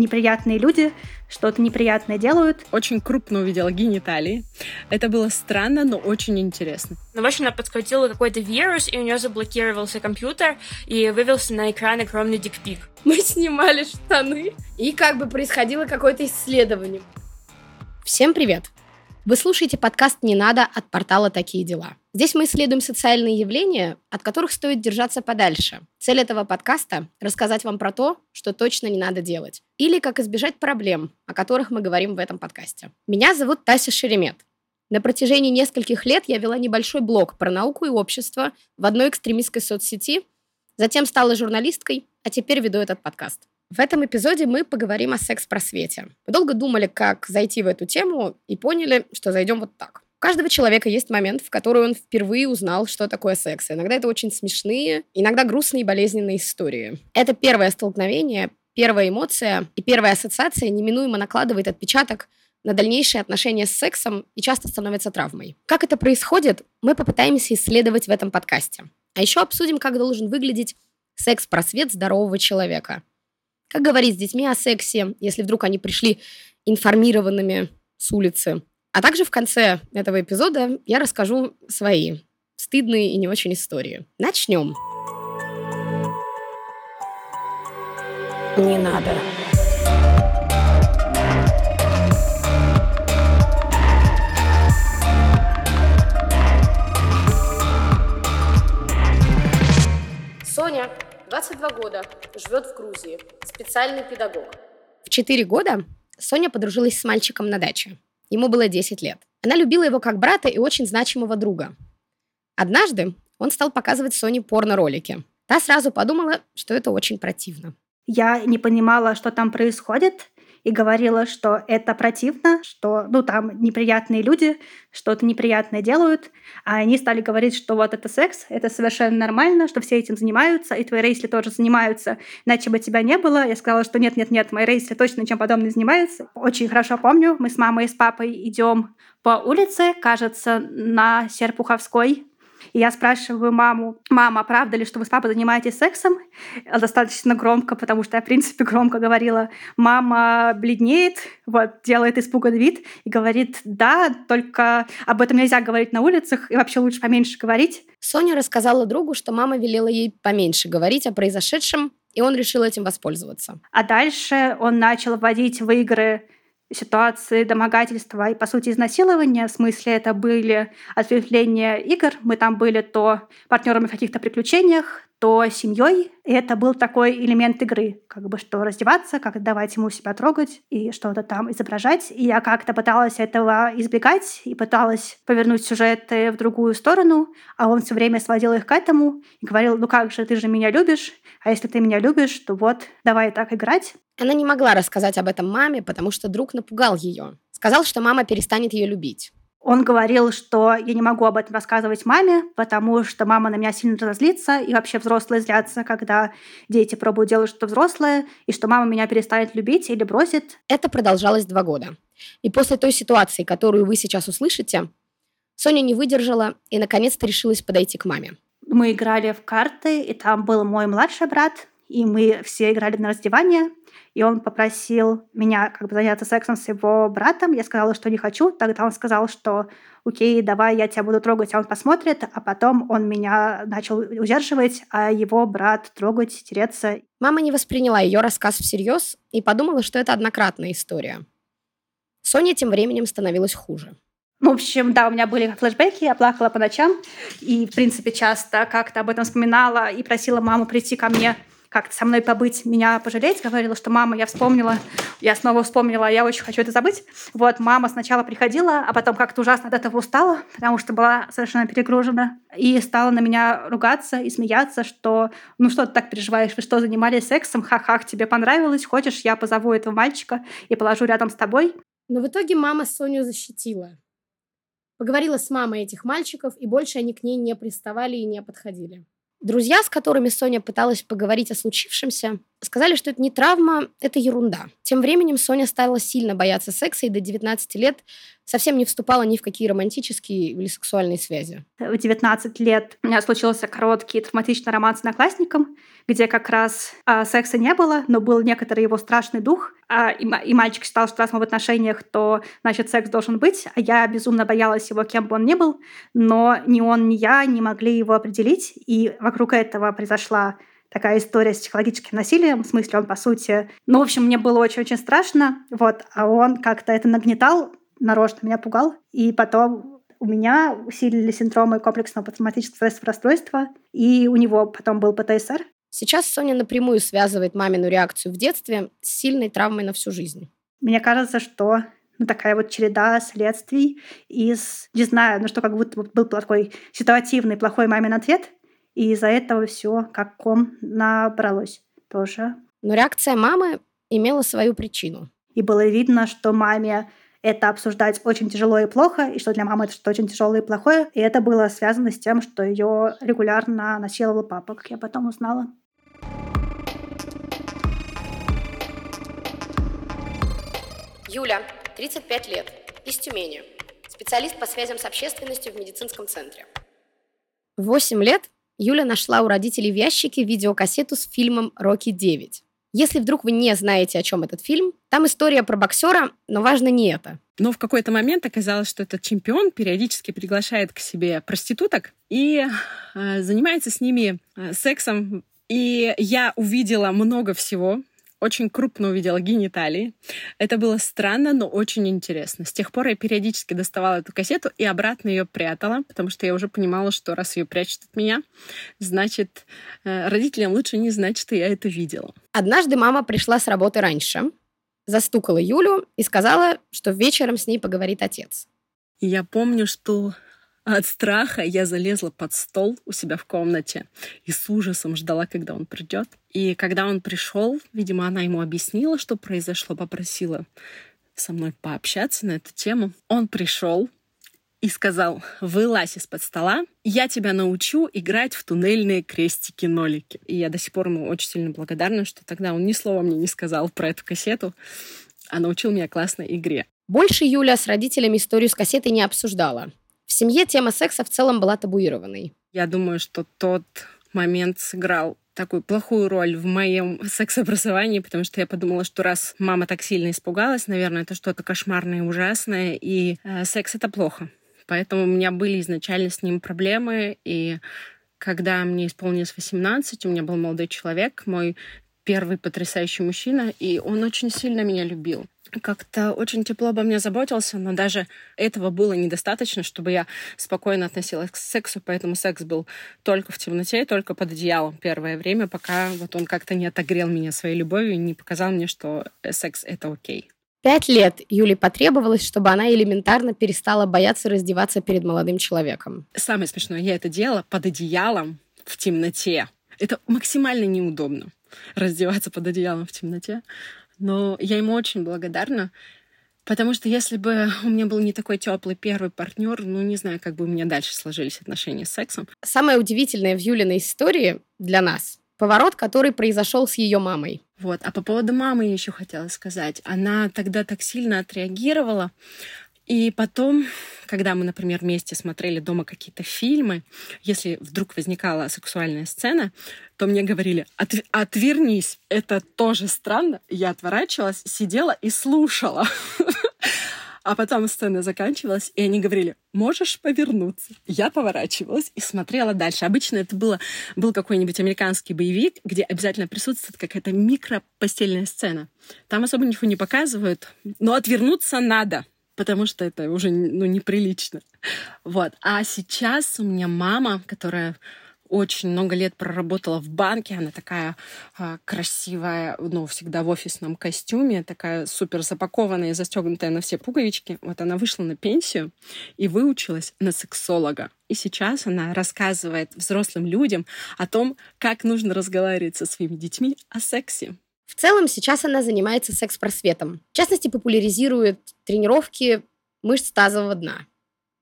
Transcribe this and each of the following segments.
неприятные люди что-то неприятное делают. Очень крупно увидела гениталии. Это было странно, но очень интересно. Ну, в общем, она подхватила какой-то вирус, и у нее заблокировался компьютер, и вывелся на экран огромный дикпик. Мы снимали штаны, и как бы происходило какое-то исследование. Всем привет! Вы слушаете подкаст «Не надо» от портала «Такие дела». Здесь мы исследуем социальные явления, от которых стоит держаться подальше. Цель этого подкаста – рассказать вам про то, что точно не надо делать. Или как избежать проблем, о которых мы говорим в этом подкасте. Меня зовут Тася Шеремет. На протяжении нескольких лет я вела небольшой блог про науку и общество в одной экстремистской соцсети, затем стала журналисткой, а теперь веду этот подкаст. В этом эпизоде мы поговорим о секс-просвете. Мы долго думали, как зайти в эту тему, и поняли, что зайдем вот так. У каждого человека есть момент, в который он впервые узнал, что такое секс. Иногда это очень смешные, иногда грустные и болезненные истории. Это первое столкновение, первая эмоция и первая ассоциация неминуемо накладывает отпечаток на дальнейшие отношения с сексом и часто становится травмой. Как это происходит, мы попытаемся исследовать в этом подкасте. А еще обсудим, как должен выглядеть секс-просвет здорового человека – как говорить с детьми о сексе, если вдруг они пришли информированными с улицы. А также в конце этого эпизода я расскажу свои стыдные и не очень истории. Начнем. Не надо. Соня, 22 года, живет в Грузии, специальный педагог. В 4 года Соня подружилась с мальчиком на даче. Ему было 10 лет. Она любила его как брата и очень значимого друга. Однажды он стал показывать Соне порно-ролики. Та сразу подумала, что это очень противно. Я не понимала, что там происходит, и говорила, что это противно, что, ну, там неприятные люди что-то неприятное делают, а они стали говорить, что вот это секс, это совершенно нормально, что все этим занимаются, и твои рейсли тоже занимаются, иначе бы тебя не было. Я сказала, что нет-нет-нет, мои рейсли точно чем подобным занимаются. Очень хорошо помню, мы с мамой и с папой идем по улице, кажется, на Серпуховской, и я спрашиваю маму, мама, правда ли, что вы с папой занимаетесь сексом? Достаточно громко, потому что я, в принципе, громко говорила. Мама бледнеет, вот, делает испуганный вид и говорит, да, только об этом нельзя говорить на улицах, и вообще лучше поменьше говорить. Соня рассказала другу, что мама велела ей поменьше говорить о произошедшем, и он решил этим воспользоваться. А дальше он начал вводить в игры ситуации домогательства и, по сути, изнасилования. В смысле, это были ответвления игр. Мы там были то партнерами в каких-то приключениях, то семьей. Это был такой элемент игры, как бы что раздеваться, как давать ему себя трогать и что-то там изображать. И я как-то пыталась этого избегать и пыталась повернуть сюжеты в другую сторону, а он все время сводил их к этому и говорил, ну как же, ты же меня любишь, а если ты меня любишь, то вот, давай так играть. Она не могла рассказать об этом маме, потому что друг напугал ее. Сказал, что мама перестанет ее любить. Он говорил, что я не могу об этом рассказывать маме, потому что мама на меня сильно разозлится, и вообще взрослые злятся, когда дети пробуют делать что-то взрослое, и что мама меня перестанет любить или бросит. Это продолжалось два года. И после той ситуации, которую вы сейчас услышите, Соня не выдержала и наконец-то решилась подойти к маме. Мы играли в карты, и там был мой младший брат, и мы все играли на раздевание, и он попросил меня как бы заняться сексом с его братом. Я сказала, что не хочу. Тогда он сказал, что окей, давай я тебя буду трогать, а он посмотрит. А потом он меня начал удерживать, а его брат трогать, тереться. Мама не восприняла ее рассказ всерьез и подумала, что это однократная история. Соня тем временем становилась хуже. В общем, да, у меня были флешбеки, я плакала по ночам и, в принципе, часто как-то об этом вспоминала и просила маму прийти ко мне как-то со мной побыть, меня пожалеть, говорила, что мама, я вспомнила, я снова вспомнила, я очень хочу это забыть. Вот, мама сначала приходила, а потом как-то ужасно от этого устала, потому что была совершенно перегружена, и стала на меня ругаться и смеяться, что ну что ты так переживаешь, вы что, занимались сексом, ха-ха, тебе понравилось, хочешь, я позову этого мальчика и положу рядом с тобой. Но в итоге мама Соню защитила. Поговорила с мамой этих мальчиков, и больше они к ней не приставали и не подходили. Друзья, с которыми Соня пыталась поговорить о случившемся, сказали, что это не травма, это ерунда. Тем временем Соня стала сильно бояться секса и до 19 лет совсем не вступала ни в какие романтические или сексуальные связи. В 19 лет у меня случился короткий травматичный роман с одноклассником, где как раз а, секса не было, но был некоторый его страшный дух. А, и, мальчик считал, что раз мы в отношениях, то, значит, секс должен быть, а я безумно боялась его, кем бы он ни был, но ни он, ни я не могли его определить, и вокруг этого произошла такая история с психологическим насилием, в смысле он, по сути... Ну, в общем, мне было очень-очень страшно, вот, а он как-то это нагнетал, нарочно меня пугал, и потом у меня усилили синдромы комплексного посттравматического расстройства, и у него потом был ПТСР. Сейчас Соня напрямую связывает мамину реакцию в детстве с сильной травмой на всю жизнь. Мне кажется, что ну, такая вот череда следствий из, не знаю, ну что как будто был такой ситуативный плохой мамин ответ, и из-за этого все как ком набралось тоже. Но реакция мамы имела свою причину. И было видно, что маме это обсуждать очень тяжело и плохо, и что для мамы это что очень тяжелое и плохое. И это было связано с тем, что ее регулярно насиловал папа, как я потом узнала. Юля, 35 лет, из Тюмени. Специалист по связям с общественностью в медицинском центре. В 8 лет Юля нашла у родителей в ящике видеокассету с фильмом «Рокки 9». Если вдруг вы не знаете, о чем этот фильм, там история про боксера, но важно не это. Но в какой-то момент оказалось, что этот чемпион периодически приглашает к себе проституток и э, занимается с ними э, сексом. И я увидела много всего, очень крупно увидела гениталии. Это было странно, но очень интересно. С тех пор я периодически доставала эту кассету и обратно ее прятала, потому что я уже понимала, что раз ее прячут от меня, значит, э, родителям лучше не знать, что я это видела. Однажды мама пришла с работы раньше, застукала Юлю и сказала, что вечером с ней поговорит отец. И я помню, что от страха я залезла под стол у себя в комнате и с ужасом ждала, когда он придет. И когда он пришел, видимо, она ему объяснила, что произошло, попросила со мной пообщаться на эту тему. Он пришел и сказал, вылазь из-под стола, я тебя научу играть в туннельные крестики-нолики. И я до сих пор ему очень сильно благодарна, что тогда он ни слова мне не сказал про эту кассету, а научил меня классной игре. Больше Юля с родителями историю с кассетой не обсуждала. В семье тема секса в целом была табуированной. Я думаю, что тот момент сыграл такую плохую роль в моем секс-образовании, потому что я подумала, что раз мама так сильно испугалась, наверное, это что-то кошмарное и ужасное, и э, секс — это плохо. Поэтому у меня были изначально с ним проблемы, и когда мне исполнилось 18, у меня был молодой человек, мой первый потрясающий мужчина, и он очень сильно меня любил как-то очень тепло обо мне заботился, но даже этого было недостаточно, чтобы я спокойно относилась к сексу, поэтому секс был только в темноте, только под одеялом первое время, пока вот он как-то не отогрел меня своей любовью и не показал мне, что э, секс — это окей. Пять лет Юле потребовалось, чтобы она элементарно перестала бояться раздеваться перед молодым человеком. Самое смешное, я это делала под одеялом в темноте. Это максимально неудобно раздеваться под одеялом в темноте. Но я ему очень благодарна, потому что если бы у меня был не такой теплый первый партнер, ну не знаю, как бы у меня дальше сложились отношения с сексом. Самое удивительное в Юлиной истории для нас поворот, который произошел с ее мамой. Вот. А по поводу мамы я еще хотела сказать. Она тогда так сильно отреагировала. И потом, когда мы, например, вместе смотрели дома какие-то фильмы, если вдруг возникала сексуальная сцена, то мне говорили, От, отвернись, это тоже странно. Я отворачивалась, сидела и слушала. А потом сцена заканчивалась, и они говорили, можешь повернуться. Я поворачивалась и смотрела дальше. Обычно это было, был какой-нибудь американский боевик, где обязательно присутствует какая-то микропостельная сцена. Там особо ничего не показывают, но отвернуться надо потому что это уже ну, неприлично. Вот. А сейчас у меня мама, которая очень много лет проработала в банке. Она такая э, красивая, ну, всегда в офисном костюме, такая супер запакованная и застегнутая на все пуговички. Вот она вышла на пенсию и выучилась на сексолога. И сейчас она рассказывает взрослым людям о том, как нужно разговаривать со своими детьми о сексе. В целом сейчас она занимается секс-просветом. В частности, популяризирует тренировки мышц тазового дна.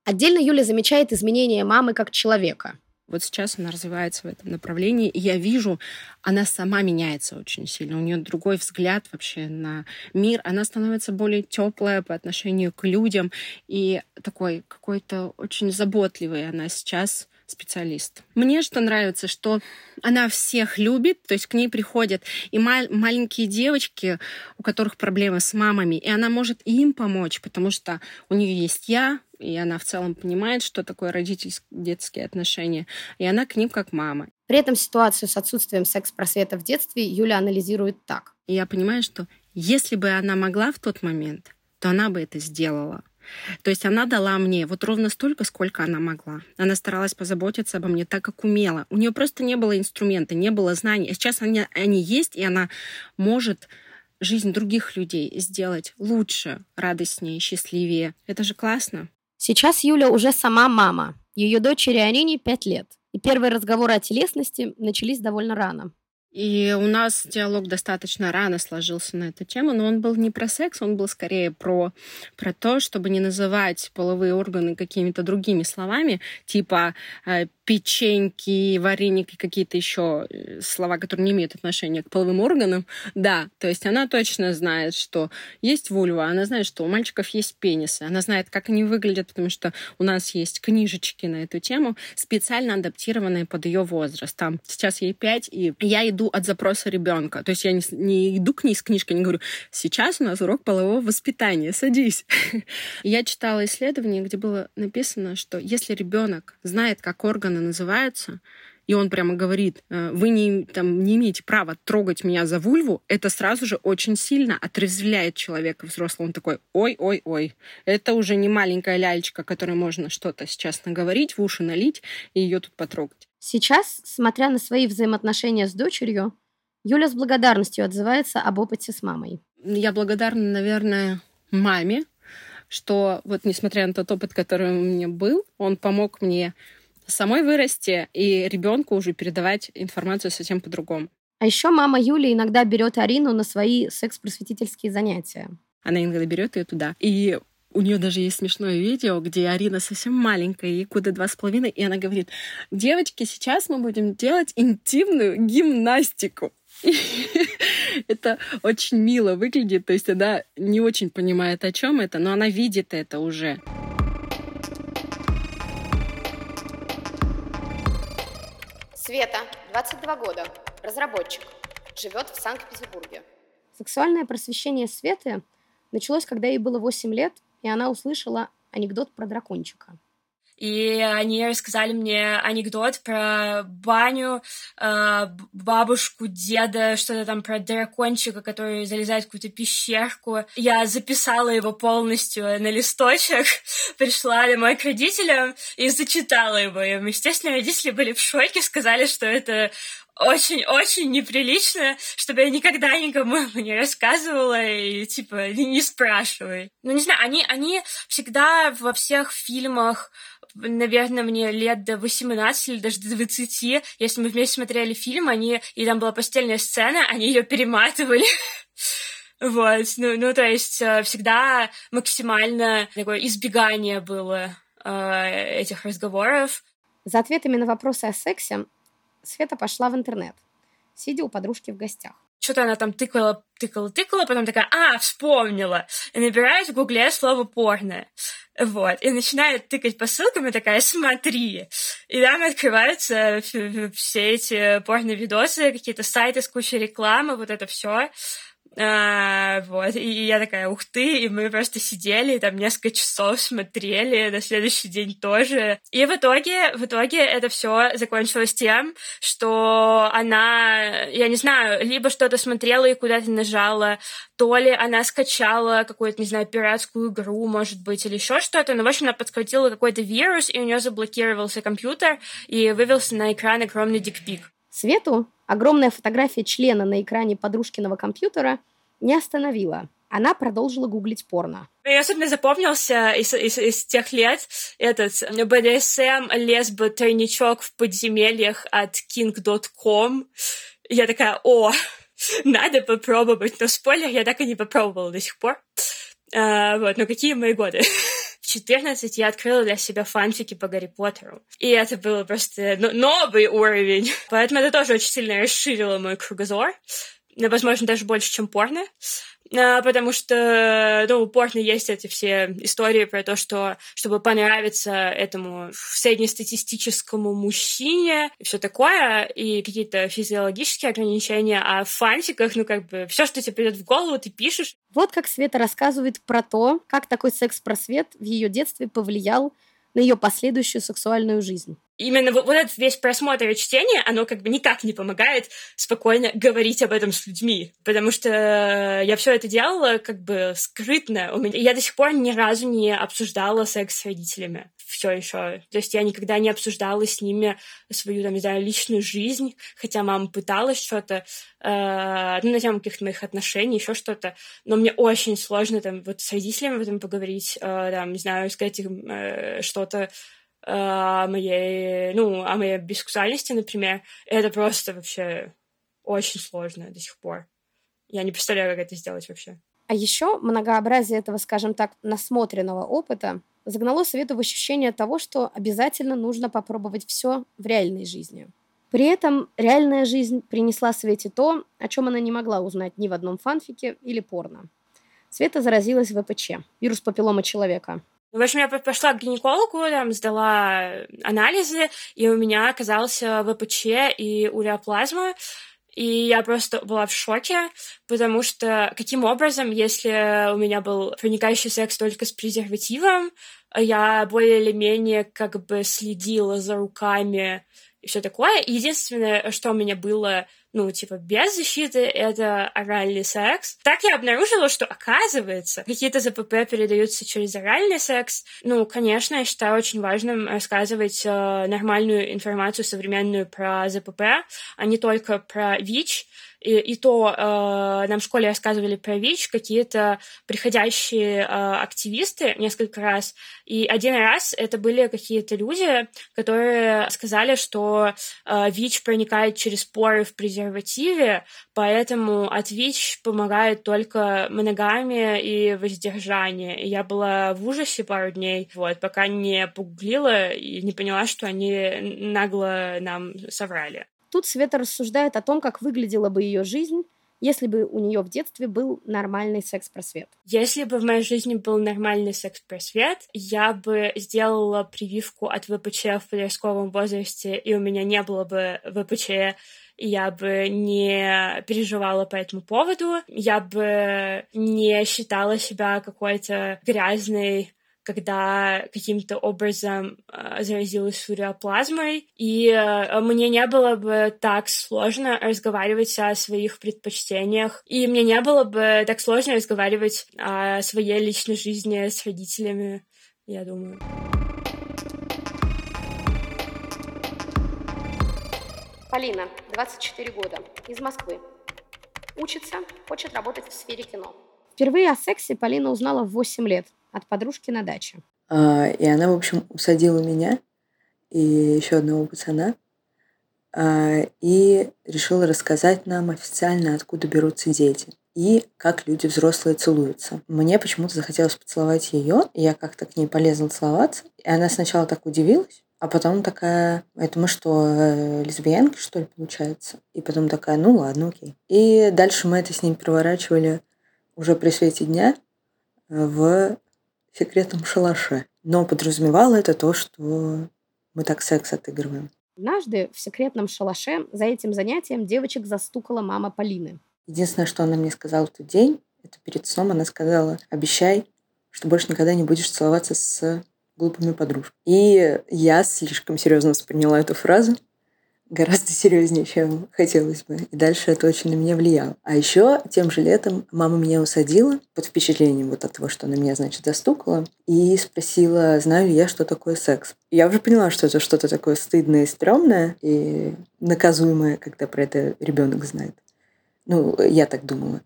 Отдельно Юля замечает изменения мамы как человека. Вот сейчас она развивается в этом направлении, и я вижу, она сама меняется очень сильно. У нее другой взгляд вообще на мир. Она становится более теплая по отношению к людям и такой какой-то очень заботливой. Она сейчас специалист. Мне что нравится, что она всех любит, то есть к ней приходят и мал- маленькие девочки, у которых проблемы с мамами, и она может им помочь, потому что у нее есть я, и она в целом понимает, что такое родительско-детские отношения, и она к ним как мама. При этом ситуацию с отсутствием секс-просвета в детстве Юля анализирует так. И я понимаю, что если бы она могла в тот момент, то она бы это сделала. То есть она дала мне вот ровно столько, сколько она могла. Она старалась позаботиться обо мне так, как умела. У нее просто не было инструмента, не было знаний. А сейчас они, они есть, и она может жизнь других людей сделать лучше, радостнее, счастливее. Это же классно. Сейчас Юля уже сама мама. Ее дочери Арине 5 лет. И первые разговоры о телесности начались довольно рано. И у нас диалог достаточно рано сложился на эту тему, но он был не про секс, он был скорее про, про то, чтобы не называть половые органы какими-то другими словами, типа э, печеньки, вареники, какие-то еще э, слова, которые не имеют отношения к половым органам. Да, то есть она точно знает, что есть вульва, она знает, что у мальчиков есть пенисы, она знает, как они выглядят, потому что у нас есть книжечки на эту тему, специально адаптированные под ее возраст. Там сейчас ей 5, и я иду от запроса ребенка. То есть я не, не иду к ней с книжкой, не говорю, сейчас у нас урок полового воспитания, садись. Я читала исследование, где было написано, что если ребенок знает, как органы называются, и он прямо говорит, «Э, вы не, там, не имеете права трогать меня за вульву, это сразу же очень сильно отрезвляет человека взрослого. Он такой, ой-ой-ой, это уже не маленькая лялечка, которой можно что-то сейчас наговорить, в уши налить и ее тут потрогать. Сейчас, смотря на свои взаимоотношения с дочерью, Юля с благодарностью отзывается об опыте с мамой. Я благодарна, наверное, маме, что вот несмотря на тот опыт, который у меня был, он помог мне самой вырасти и ребенку уже передавать информацию совсем по-другому. А еще мама Юли иногда берет Арину на свои секс-просветительские занятия. Она иногда берет ее туда. И у нее даже есть смешное видео, где Арина совсем маленькая, ей куда два с половиной, и она говорит, девочки, сейчас мы будем делать интимную гимнастику. это очень мило выглядит, то есть она не очень понимает, о чем это, но она видит это уже. Света, 22 года, разработчик, живет в Санкт-Петербурге. Сексуальное просвещение Светы началось, когда ей было 8 лет, и она услышала анекдот про дракончика – и они рассказали мне анекдот про баню, э, бабушку, деда, что-то там про дракончика, который залезает в какую-то пещерку. Я записала его полностью на листочек, пришла домой к родителям и зачитала его им. Естественно, родители были в шоке, сказали, что это очень-очень неприлично, чтобы я никогда никому не рассказывала и, типа, не спрашивай. Ну, не знаю, они, они всегда во всех фильмах наверное, мне лет до 18 или даже до 20, если мы вместе смотрели фильм, они, и там была постельная сцена, они ее перематывали. Вот, ну, ну, то есть э, всегда максимально такое избегание было э, этих разговоров. За ответами на вопросы о сексе Света пошла в интернет, сидя у подружки в гостях. Что-то она там тыкала, тыкала, тыкала, потом такая, а, вспомнила. И набирает в гугле слово порно. Вот. И начинает тыкать по ссылкам и такая, смотри. И там открываются все эти порно-видосы, какие-то сайты с кучей рекламы, вот это все. А, вот, и я такая, ух ты, и мы просто сидели, там несколько часов смотрели, на следующий день тоже. И в итоге, в итоге это все закончилось тем, что она, я не знаю, либо что-то смотрела и куда-то нажала, то ли она скачала какую-то, не знаю, пиратскую игру, может быть, или еще что-то, но, в общем, она подхватила какой-то вирус, и у нее заблокировался компьютер, и вывелся на экран огромный дикпик. Свету огромная фотография члена на экране подружкиного компьютера не остановила. Она продолжила гуглить порно. Мне особенно запомнился из, из, из тех лет этот BDSM лесбо тройничок в подземельях от king.com. Я такая, о, надо попробовать. Но спойлер, я так и не попробовала до сих пор. А, вот, но какие мои годы? 14 я открыла для себя фанфики по Гарри Поттеру. И это было просто новый уровень. Поэтому это тоже очень сильно расширило мой кругозор. Возможно, даже больше, чем порно. А, потому что, ну, у порно есть эти все истории про то, что чтобы понравиться этому среднестатистическому мужчине и все такое, и какие-то физиологические ограничения, а в фантиках, ну, как бы, все, что тебе придет в голову, ты пишешь. Вот как Света рассказывает про то, как такой секс-просвет в ее детстве повлиял на ее последующую сексуальную жизнь именно вот, этот весь просмотр и чтение, оно как бы никак не помогает спокойно говорить об этом с людьми, потому что я все это делала как бы скрытно. У меня, я до сих пор ни разу не обсуждала секс с родителями. Все еще. То есть я никогда не обсуждала с ними свою, там, не знаю, личную жизнь, хотя мама пыталась что-то, э, ну, на тему каких-то моих отношений, еще что-то. Но мне очень сложно там вот с родителями об этом поговорить, э, там, не знаю, сказать им э, что-то о моей, ну, о моей бисексуальности, например, это просто вообще очень сложно до сих пор. Я не представляю, как это сделать вообще. А еще многообразие этого, скажем так, насмотренного опыта загнало Свету в ощущение того, что обязательно нужно попробовать все в реальной жизни. При этом реальная жизнь принесла Свете то, о чем она не могла узнать ни в одном фанфике или порно. Света заразилась ВПЧ, вирус папиллома человека, в общем, я пошла к гинекологу, там, сдала анализы, и у меня оказался ВПЧ и уреоплазма. И я просто была в шоке, потому что каким образом, если у меня был проникающий секс только с презервативом, я более или менее как бы следила за руками и все такое. Единственное, что у меня было ну, типа, без защиты это оральный секс. Так я обнаружила, что, оказывается, какие-то ЗПП передаются через оральный секс. Ну, конечно, я считаю очень важным рассказывать э, нормальную информацию современную про ЗПП, а не только про ВИЧ, и, и то э, нам в школе рассказывали про ВИЧ какие-то приходящие э, активисты несколько раз. И один раз это были какие-то люди, которые сказали, что э, ВИЧ проникает через поры в презервативе, поэтому от ВИЧ помогает только моногамия и воздержание. И я была в ужасе пару дней, вот, пока не погуглила и не поняла, что они нагло нам соврали. Тут Света рассуждает о том, как выглядела бы ее жизнь, если бы у нее в детстве был нормальный секс-просвет? Если бы в моей жизни был нормальный секс-просвет, я бы сделала прививку от ВПЧ в подростковом возрасте, и у меня не было бы ВПЧ, и я бы не переживала по этому поводу, я бы не считала себя какой-то грязной когда каким-то образом э, заразилась фуриоплазмой, и э, мне не было бы так сложно разговаривать о своих предпочтениях, и мне не было бы так сложно разговаривать о своей личной жизни с родителями, я думаю. Полина, 24 года, из Москвы. Учится, хочет работать в сфере кино. Впервые о сексе Полина узнала в 8 лет – от подружки на даче. А, и она, в общем, усадила меня и еще одного пацана а, и решила рассказать нам официально, откуда берутся дети и как люди взрослые целуются. Мне почему-то захотелось поцеловать ее, и я как-то к ней полезла целоваться. И она сначала так удивилась, а потом такая, это мы что, э, лесбиянки, что ли, получается? И потом такая, ну ладно, окей. И дальше мы это с ней проворачивали уже при свете дня в секретном шалаше. Но подразумевало это то, что мы так секс отыгрываем. Однажды в секретном шалаше за этим занятием девочек застукала мама Полины. Единственное, что она мне сказала в тот день, это перед сном она сказала, обещай, что больше никогда не будешь целоваться с глупыми подружками. И я слишком серьезно восприняла эту фразу гораздо серьезнее, чем хотелось бы. И дальше это очень на меня влияло. А еще тем же летом мама меня усадила под впечатлением вот от того, что она меня, значит, застукала, и спросила, знаю ли я, что такое секс. Я уже поняла, что это что-то такое стыдное и стрёмное, и наказуемое, когда про это ребенок знает. Ну, я так думала.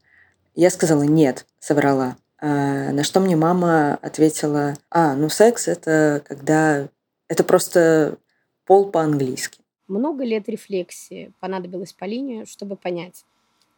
Я сказала «нет», соврала. А на что мне мама ответила, а, ну секс это когда... Это просто пол по-английски. Много лет рефлексии понадобилось Полине, чтобы понять,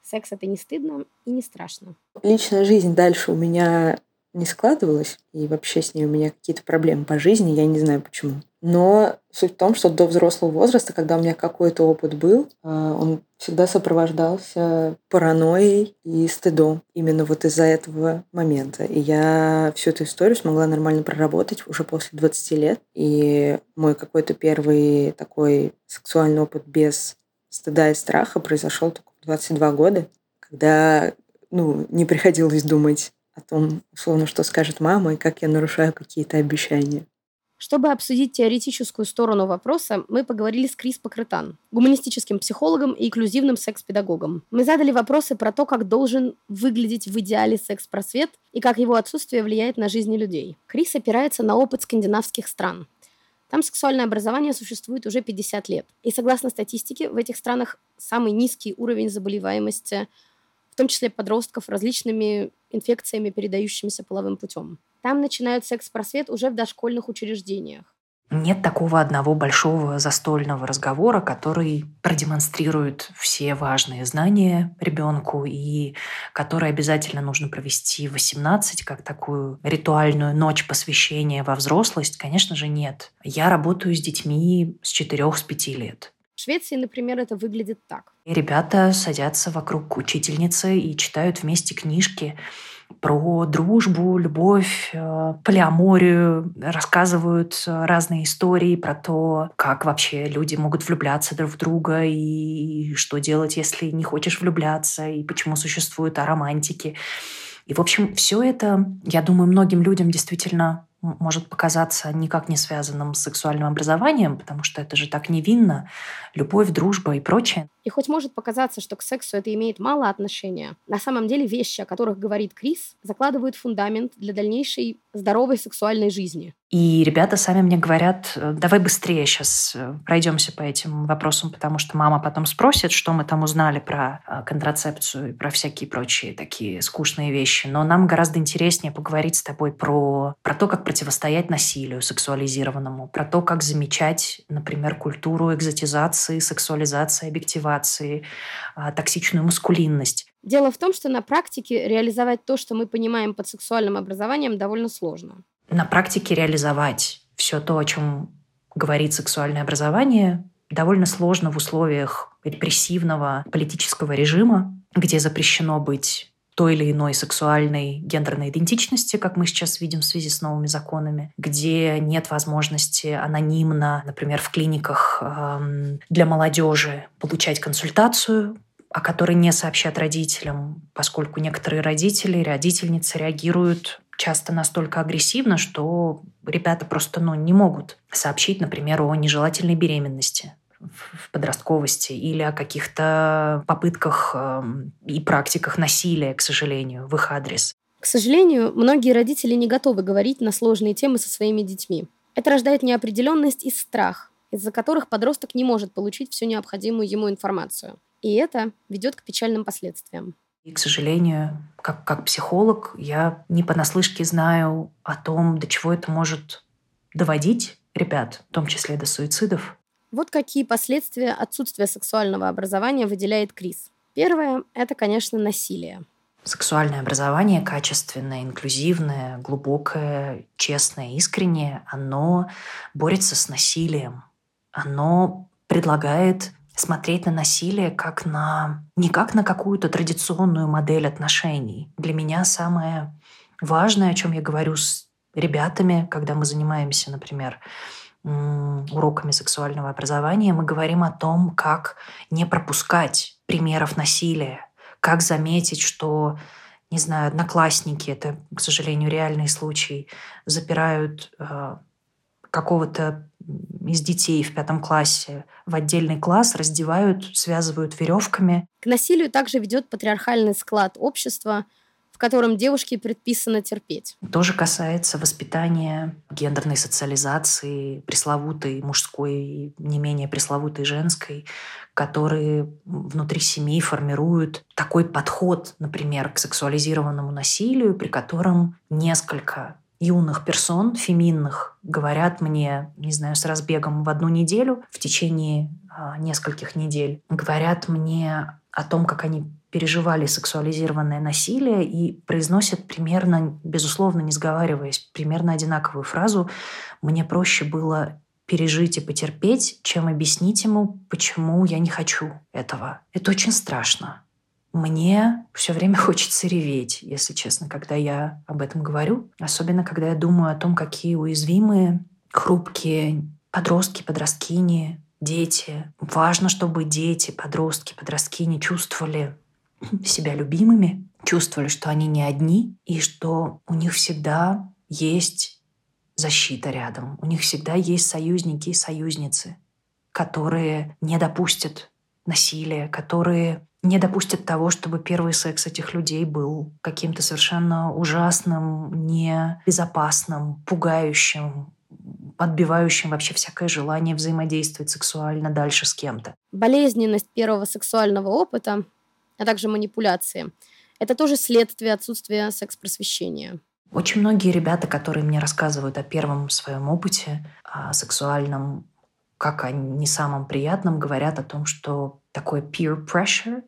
секс это не стыдно и не страшно. Личная жизнь дальше у меня не складывалось, и вообще с ней у меня какие-то проблемы по жизни, я не знаю почему. Но суть в том, что до взрослого возраста, когда у меня какой-то опыт был, а, он всегда сопровождался паранойей и стыдом именно вот из-за этого момента. И я всю эту историю смогла нормально проработать уже после 20 лет. И мой какой-то первый такой сексуальный опыт без стыда и страха произошел только в 22 года, когда ну, не приходилось думать о том, условно, что скажет мама и как я нарушаю какие-то обещания. Чтобы обсудить теоретическую сторону вопроса, мы поговорили с Крис Покрытан, гуманистическим психологом и инклюзивным секс-педагогом. Мы задали вопросы про то, как должен выглядеть в идеале секс-просвет и как его отсутствие влияет на жизни людей. Крис опирается на опыт скандинавских стран. Там сексуальное образование существует уже 50 лет. И согласно статистике, в этих странах самый низкий уровень заболеваемости, в том числе подростков, различными инфекциями, передающимися половым путем. Там начинают секс-просвет уже в дошкольных учреждениях. Нет такого одного большого застольного разговора, который продемонстрирует все важные знания ребенку и который обязательно нужно провести в 18, как такую ритуальную ночь посвящения во взрослость. Конечно же, нет. Я работаю с детьми с 4-5 лет. В Швеции, например, это выглядит так. И ребята садятся вокруг учительницы и читают вместе книжки про дружбу, любовь, э, полиаморию, рассказывают разные истории про то, как вообще люди могут влюбляться друг в друга и что делать, если не хочешь влюбляться, и почему существуют аромантики. И, в общем, все это, я думаю, многим людям действительно может показаться никак не связанным с сексуальным образованием, потому что это же так невинно, любовь, дружба и прочее. И хоть может показаться, что к сексу это имеет мало отношения, на самом деле вещи, о которых говорит Крис, закладывают фундамент для дальнейшей здоровой сексуальной жизни. И ребята сами мне говорят, «Э, давай быстрее сейчас э, пройдемся по этим вопросам, потому что мама потом спросит, что мы там узнали про э, контрацепцию и про всякие прочие такие скучные вещи. Но нам гораздо интереснее поговорить с тобой про, про то, как противостоять насилию сексуализированному, про то, как замечать, например, культуру экзотизации, сексуализации, объективации, токсичную маскулинность. Дело в том, что на практике реализовать то, что мы понимаем под сексуальным образованием, довольно сложно на практике реализовать все то, о чем говорит сексуальное образование, довольно сложно в условиях репрессивного политического режима, где запрещено быть той или иной сексуальной гендерной идентичности, как мы сейчас видим в связи с новыми законами, где нет возможности анонимно, например, в клиниках эм, для молодежи получать консультацию, о которой не сообщат родителям, поскольку некоторые родители, родительницы реагируют часто настолько агрессивно, что ребята просто ну, не могут сообщить, например, о нежелательной беременности в подростковости или о каких-то попытках э, и практиках насилия, к сожалению, в их адрес. К сожалению, многие родители не готовы говорить на сложные темы со своими детьми. Это рождает неопределенность и страх, из-за которых подросток не может получить всю необходимую ему информацию. И это ведет к печальным последствиям. И, к сожалению, как, как психолог, я не понаслышке знаю о том, до чего это может доводить ребят, в том числе до суицидов. Вот какие последствия отсутствия сексуального образования выделяет Крис. Первое – это, конечно, насилие. Сексуальное образование качественное, инклюзивное, глубокое, честное, искреннее, оно борется с насилием. Оно предлагает смотреть на насилие как на не как на какую-то традиционную модель отношений. Для меня самое важное, о чем я говорю с ребятами, когда мы занимаемся, например, уроками сексуального образования, мы говорим о том, как не пропускать примеров насилия, как заметить, что не знаю, одноклассники, это, к сожалению, реальный случай, запирают э, какого-то из детей в пятом классе в отдельный класс, раздевают, связывают веревками. К насилию также ведет патриархальный склад общества, в котором девушке предписано терпеть. Тоже касается воспитания гендерной социализации, пресловутой мужской и не менее пресловутой женской, которые внутри семьи формируют такой подход, например, к сексуализированному насилию, при котором несколько юных персон, феминных, говорят мне, не знаю, с разбегом в одну неделю, в течение э, нескольких недель, говорят мне о том, как они переживали сексуализированное насилие и произносят примерно, безусловно, не сговариваясь, примерно одинаковую фразу «мне проще было пережить и потерпеть, чем объяснить ему, почему я не хочу этого. Это очень страшно. Мне все время хочется реветь, если честно, когда я об этом говорю. Особенно, когда я думаю о том, какие уязвимые, хрупкие подростки, подросткини, дети. Важно, чтобы дети, подростки, подросткини чувствовали себя любимыми, чувствовали, что они не одни, и что у них всегда есть защита рядом. У них всегда есть союзники и союзницы, которые не допустят насилия, которые не допустят того, чтобы первый секс этих людей был каким-то совершенно ужасным, небезопасным, пугающим, подбивающим вообще всякое желание взаимодействовать сексуально дальше с кем-то. Болезненность первого сексуального опыта, а также манипуляции – это тоже следствие отсутствия секс-просвещения. Очень многие ребята, которые мне рассказывают о первом своем опыте о сексуальном, как о не самом приятном, говорят о том, что такое peer pressure,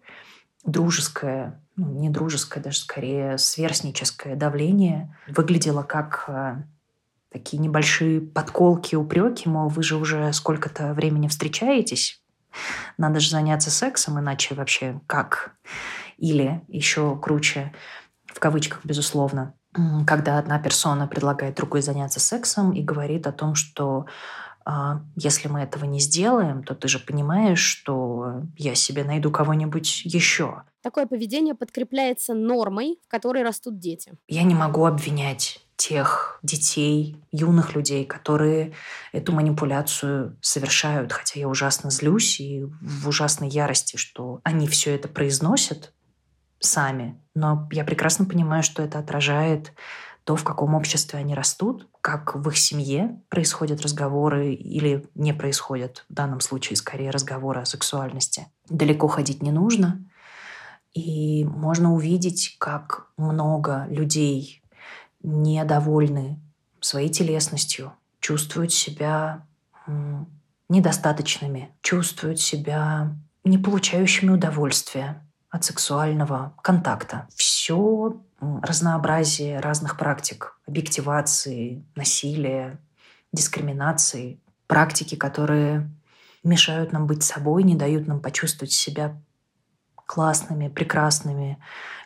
дружеское, ну, не дружеское, даже скорее сверстническое давление выглядело как э, такие небольшие подколки, упреки, мол, вы же уже сколько-то времени встречаетесь, надо же заняться сексом, иначе вообще как? Или еще круче, в кавычках, безусловно, когда одна персона предлагает другой заняться сексом и говорит о том, что если мы этого не сделаем, то ты же понимаешь, что я себе найду кого-нибудь еще. Такое поведение подкрепляется нормой, в которой растут дети. Я не могу обвинять тех детей, юных людей, которые эту манипуляцию совершают, хотя я ужасно злюсь и в ужасной ярости, что они все это произносят, сами. Но я прекрасно понимаю, что это отражает то, в каком обществе они растут, как в их семье происходят разговоры или не происходят, в данном случае скорее разговоры о сексуальности. Далеко ходить не нужно, и можно увидеть, как много людей недовольны своей телесностью, чувствуют себя недостаточными, чувствуют себя не получающими удовольствия, от сексуального контакта. Все разнообразие разных практик объективации, насилия, дискриминации, практики, которые мешают нам быть собой, не дают нам почувствовать себя классными, прекрасными,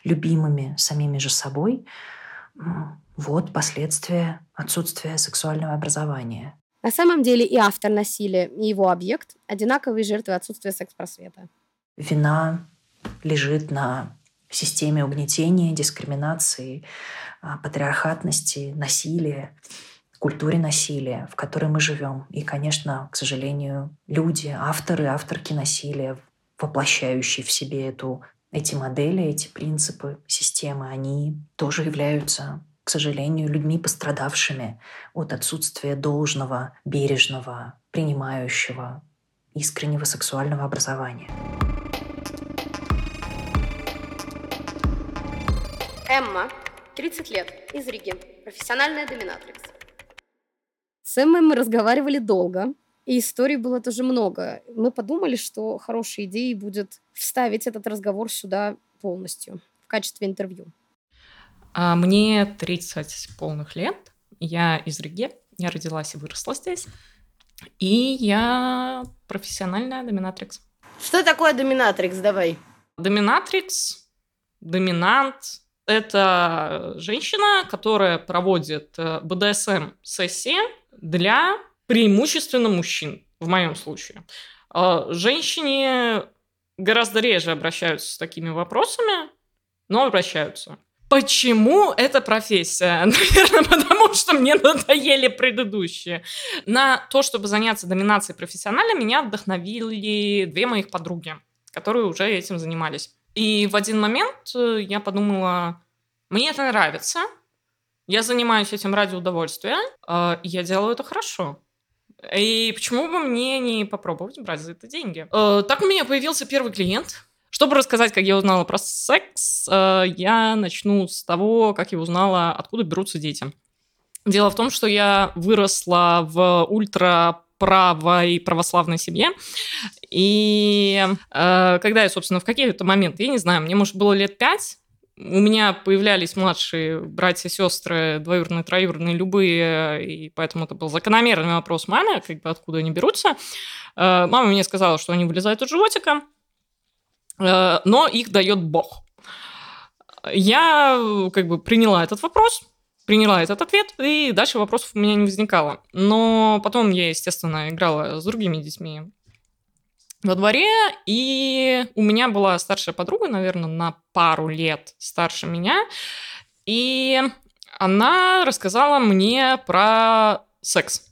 любимыми самими же собой. Вот последствия отсутствия сексуального образования. На самом деле и автор насилия, и его объект – одинаковые жертвы отсутствия секс-просвета. Вина лежит на системе угнетения, дискриминации, а, патриархатности, насилия, культуре насилия, в которой мы живем. И, конечно, к сожалению, люди, авторы, авторки насилия, воплощающие в себе эту, эти модели, эти принципы, системы, они тоже являются к сожалению, людьми, пострадавшими от отсутствия должного, бережного, принимающего, искреннего сексуального образования. Эмма, 30 лет, из Риги, профессиональная доминатрикс. С Эммой мы разговаривали долго, и историй было тоже много. Мы подумали, что хорошей идеей будет вставить этот разговор сюда полностью, в качестве интервью. А мне 30 полных лет. Я из Риги. Я родилась и выросла здесь. И я профессиональная доминатрикс. Что такое доминатрикс? Давай. Доминатрикс, доминант, это женщина, которая проводит э, БДСМ-сессии для преимущественно мужчин, в моем случае. Э, женщине гораздо реже обращаются с такими вопросами, но обращаются. Почему эта профессия? Наверное, потому что мне надоели предыдущие. На то, чтобы заняться доминацией профессионально, меня вдохновили две моих подруги, которые уже этим занимались. И в один момент э, я подумала, мне это нравится, я занимаюсь этим ради удовольствия, э, и я делаю это хорошо. И почему бы мне не попробовать брать за это деньги? Э, так у меня появился первый клиент. Чтобы рассказать, как я узнала про секс, я начну с того, как я узнала, откуда берутся дети. Дело в том, что я выросла в ультра правой православной семье. И э, когда я, собственно, в какие-то моменты, я не знаю, мне, может, было лет пять, у меня появлялись младшие братья, сестры, двоюродные, троюродные, любые, и поэтому это был закономерный вопрос маме, как бы откуда они берутся. Э, мама мне сказала, что они вылезают из животика, э, но их дает Бог. Я как бы приняла этот вопрос, приняла этот ответ, и дальше вопросов у меня не возникало. Но потом я, естественно, играла с другими детьми во дворе, и у меня была старшая подруга, наверное, на пару лет старше меня, и она рассказала мне про секс.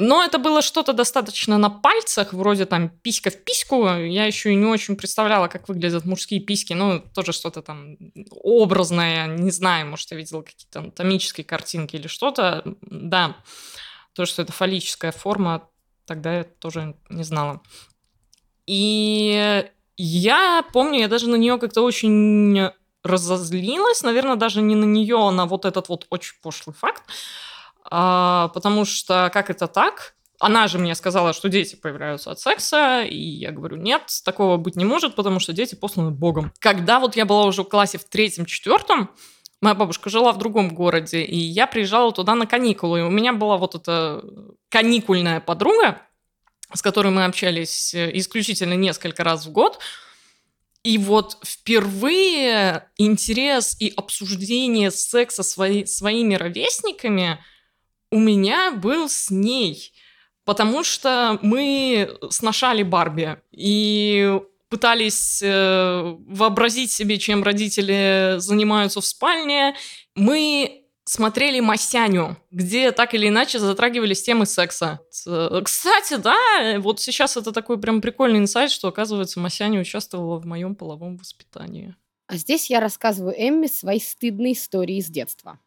Но это было что-то достаточно на пальцах, вроде там писька в письку. Я еще и не очень представляла, как выглядят мужские письки. Ну, тоже что-то там образное. Не знаю, может, я видела какие-то анатомические картинки или что-то. Да, то, что это фаллическая форма, тогда я тоже не знала. И я помню, я даже на нее как-то очень разозлилась. Наверное, даже не на нее, а на вот этот вот очень пошлый факт. А, потому что как это так? Она же мне сказала, что дети появляются от секса, и я говорю, нет, такого быть не может, потому что дети посланы Богом. Когда вот я была уже в классе в третьем-четвертом, моя бабушка жила в другом городе, и я приезжала туда на каникулы, и у меня была вот эта каникульная подруга, с которой мы общались э, исключительно несколько раз в год, и вот впервые интерес и обсуждение секса свои, своими ровесниками – у меня был с ней, потому что мы сношали Барби и пытались э, вообразить себе, чем родители занимаются в спальне. Мы смотрели Масяню, где так или иначе затрагивались темы секса. Кстати, да, вот сейчас это такой прям прикольный инсайт, что, оказывается, Масяня участвовала в моем половом воспитании. А здесь я рассказываю Эмме свои стыдные истории из детства.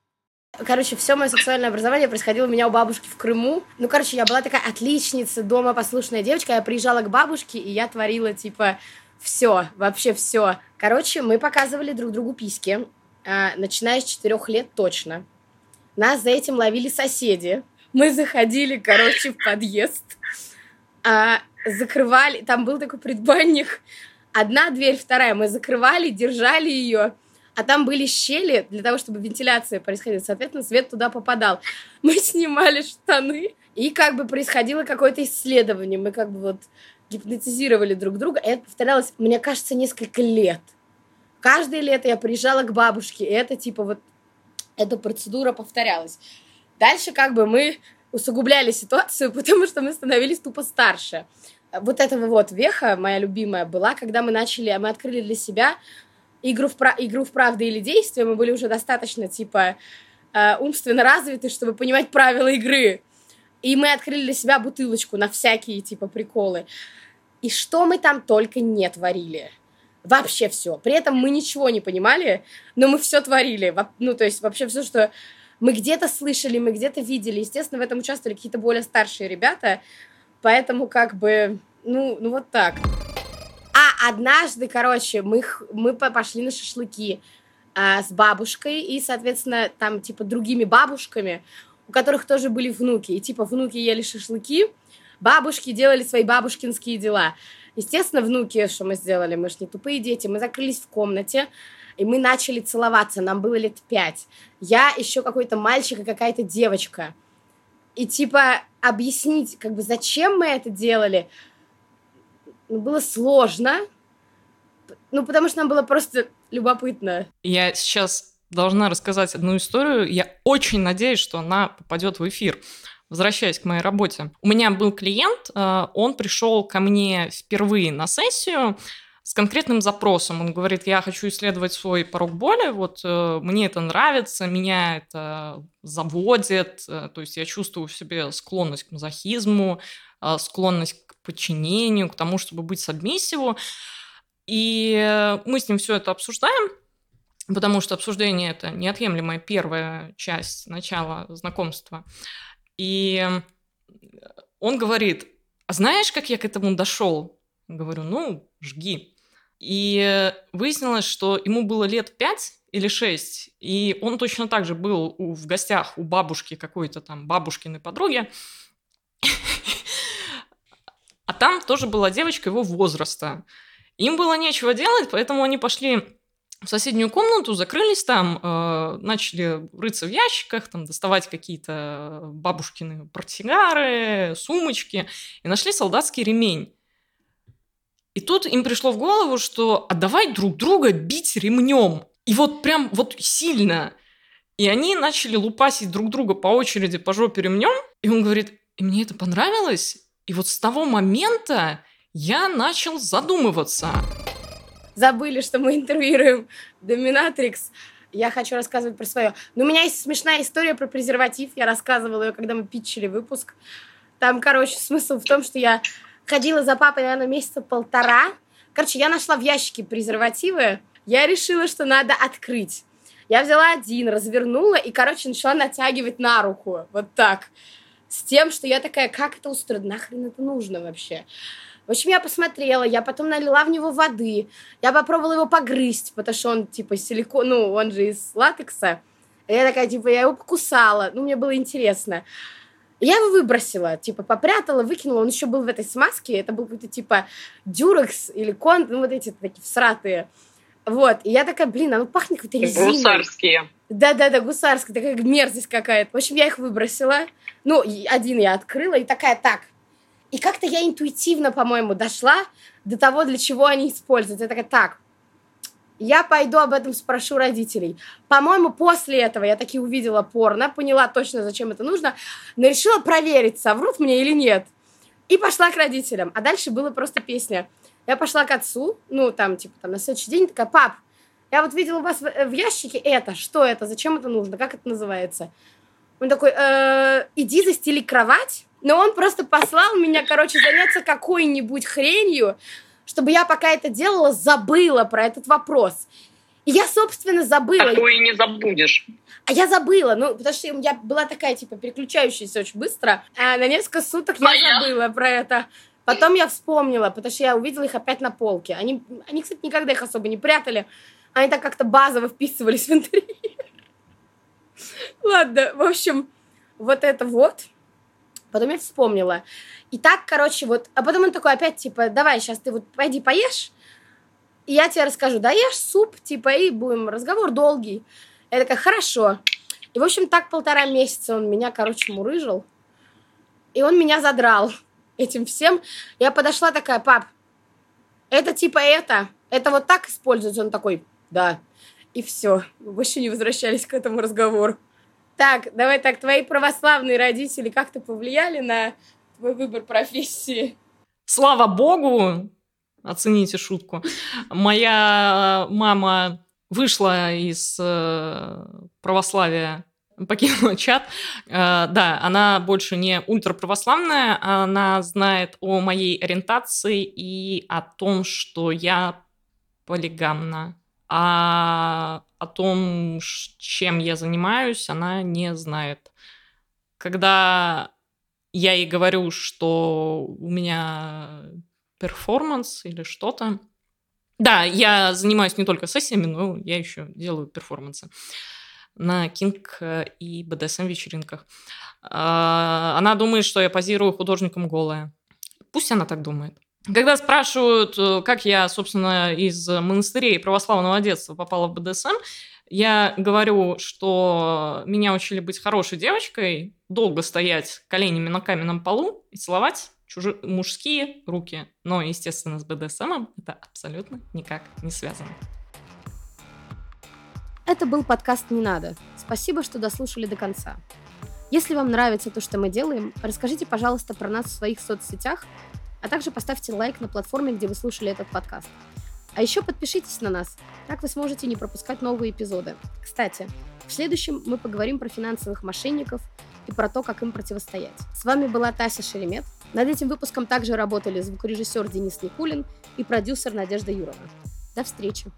Короче, все мое сексуальное образование происходило у меня у бабушки в Крыму. Ну, короче, я была такая отличница, дома послушная девочка. Я приезжала к бабушке, и я творила, типа, все, вообще все. Короче, мы показывали друг другу письки, а, начиная с четырех лет точно. Нас за этим ловили соседи. Мы заходили, короче, в подъезд, а, закрывали, там был такой предбанник, одна дверь, вторая, мы закрывали, держали ее, а там были щели для того, чтобы вентиляция происходила. Соответственно, свет туда попадал. Мы снимали штаны, и как бы происходило какое-то исследование. Мы как бы вот гипнотизировали друг друга. И это повторялось, мне кажется, несколько лет. Каждое лето я приезжала к бабушке, и это типа вот эта процедура повторялась. Дальше как бы мы усугубляли ситуацию, потому что мы становились тупо старше. Вот этого вот веха, моя любимая, была, когда мы начали, мы открыли для себя игру в, игру в правду или действие, мы были уже достаточно, типа, э, умственно развиты, чтобы понимать правила игры. И мы открыли для себя бутылочку на всякие, типа, приколы. И что мы там только не творили. Вообще все. При этом мы ничего не понимали, но мы все творили. Ну, то есть вообще все, что мы где-то слышали, мы где-то видели. Естественно, в этом участвовали какие-то более старшие ребята. Поэтому как бы, ну, ну вот так. Однажды, короче, мы, мы пошли на шашлыки а, с бабушкой и, соответственно, там, типа, другими бабушками, у которых тоже были внуки. И, типа, внуки ели шашлыки, бабушки делали свои бабушкинские дела. Естественно, внуки, что мы сделали? Мы же не тупые дети. Мы закрылись в комнате, и мы начали целоваться. Нам было лет пять. Я, еще какой-то мальчик и какая-то девочка. И, типа, объяснить, как бы, зачем мы это делали – ну, было сложно, ну, потому что нам было просто любопытно. Я сейчас должна рассказать одну историю. Я очень надеюсь, что она попадет в эфир. Возвращаясь к моей работе. У меня был клиент, э, он пришел ко мне впервые на сессию с конкретным запросом. Он говорит, я хочу исследовать свой порог боли, вот э, мне это нравится, меня это заводит, э, то есть я чувствую в себе склонность к мазохизму, склонность подчинению, к тому, чтобы быть сабмиссиву. И мы с ним все это обсуждаем, потому что обсуждение это неотъемлемая первая часть начала знакомства. И он говорит, а знаешь, как я к этому дошел? Говорю, ну, жги. И выяснилось, что ему было лет пять, или шесть, и он точно так же был у, в гостях у бабушки какой-то там бабушкиной подруги. А там тоже была девочка его возраста. Им было нечего делать, поэтому они пошли в соседнюю комнату, закрылись там, э, начали рыться в ящиках, там, доставать какие-то бабушкины портсигары, сумочки, и нашли солдатский ремень. И тут им пришло в голову, что а давай друг друга бить ремнем. И вот прям вот сильно. И они начали лупасить друг друга по очереди по жопе ремнем. И он говорит, и мне это понравилось. И вот с того момента я начал задумываться. Забыли, что мы интервьюируем Доминатрикс. Я хочу рассказывать про свое. Но у меня есть смешная история про презерватив. Я рассказывала ее, когда мы питчили выпуск. Там, короче, смысл в том, что я ходила за папой, наверное, месяца полтора. Короче, я нашла в ящике презервативы. Я решила, что надо открыть. Я взяла один, развернула и, короче, начала натягивать на руку. Вот так с тем, что я такая, как это устроить, нахрен это нужно вообще? В общем, я посмотрела, я потом налила в него воды, я попробовала его погрызть, потому что он, типа, силикон, ну, он же из латекса. Я такая, типа, я его покусала, ну, мне было интересно. Я его выбросила, типа, попрятала, выкинула, он еще был в этой смазке, это был какой-то, типа, дюрекс или кон, ну, вот эти такие всратые. Вот, и я такая, блин, оно пахнет какой-то резиной. Гусарские. Да-да-да, гусарская, такая мерзость какая-то. В общем, я их выбросила. Ну, один я открыла и такая, так. И как-то я интуитивно, по-моему, дошла до того, для чего они используются. Я такая, так, я пойду об этом спрошу родителей. По-моему, после этого я таки увидела порно, поняла точно, зачем это нужно, но решила проверить, соврут мне или нет. И пошла к родителям. А дальше была просто песня. Я пошла к отцу, ну, там, типа, там, на следующий день, такая, пап, я вот видела у вас в, в ящике это, что это, зачем это нужно, как это называется? Он такой, э, иди застели кровать. Но он просто послал меня, короче, заняться какой-нибудь хренью, чтобы я пока это делала, забыла про этот вопрос. И я, собственно, забыла. Такое не забудешь. А я забыла, ну, потому что я была такая, типа, переключающаяся очень быстро. А на несколько суток я а забыла про это. Потом я вспомнила, потому что я увидела их опять на полке. Они, они кстати, никогда их особо не прятали. Они так как-то базово вписывались в интерьер. Ладно, в общем, вот это вот. Потом я вспомнила. И так, короче, вот... А потом он такой опять, типа, давай, сейчас ты вот пойди поешь, и я тебе расскажу. Да ешь суп, типа, и будем разговор долгий. Я такая, хорошо. И, в общем, так полтора месяца он меня, короче, мурыжил. И он меня задрал этим всем. Я подошла такая, пап, это типа это, это вот так используется. Он такой, да. И все. Мы больше не возвращались к этому разговору. Так, давай так, твои православные родители как-то повлияли на твой выбор профессии? Слава богу, оцените шутку. Моя мама вышла из э, православия, покинула чат. Э, да, она больше не ультраправославная, она знает о моей ориентации и о том, что я полигамна а о том, чем я занимаюсь, она не знает. Когда я ей говорю, что у меня перформанс или что-то, да, я занимаюсь не только сессиями, но я еще делаю перформансы на кинг и БДСМ вечеринках. А, она думает, что я позирую художником голая. Пусть она так думает. Когда спрашивают, э, как я, собственно, из монастырей православного детства попала в БДСМ, я говорю, что меня учили быть хорошей девочкой, долго стоять коленями на каменном полу и целовать чужие мужские руки. Но, естественно, с БДСМом это абсолютно никак не связано. Это был подкаст «Не надо». Спасибо, что дослушали до конца. Если вам нравится то, что мы делаем, расскажите, пожалуйста, про нас в своих соцсетях – а также поставьте лайк на платформе, где вы слушали этот подкаст. А еще подпишитесь на нас, так вы сможете не пропускать новые эпизоды. Кстати, в следующем мы поговорим про финансовых мошенников и про то, как им противостоять. С вами была Тася Шеремет. Над этим выпуском также работали звукорежиссер Денис Никулин и продюсер Надежда Юрова. До встречи!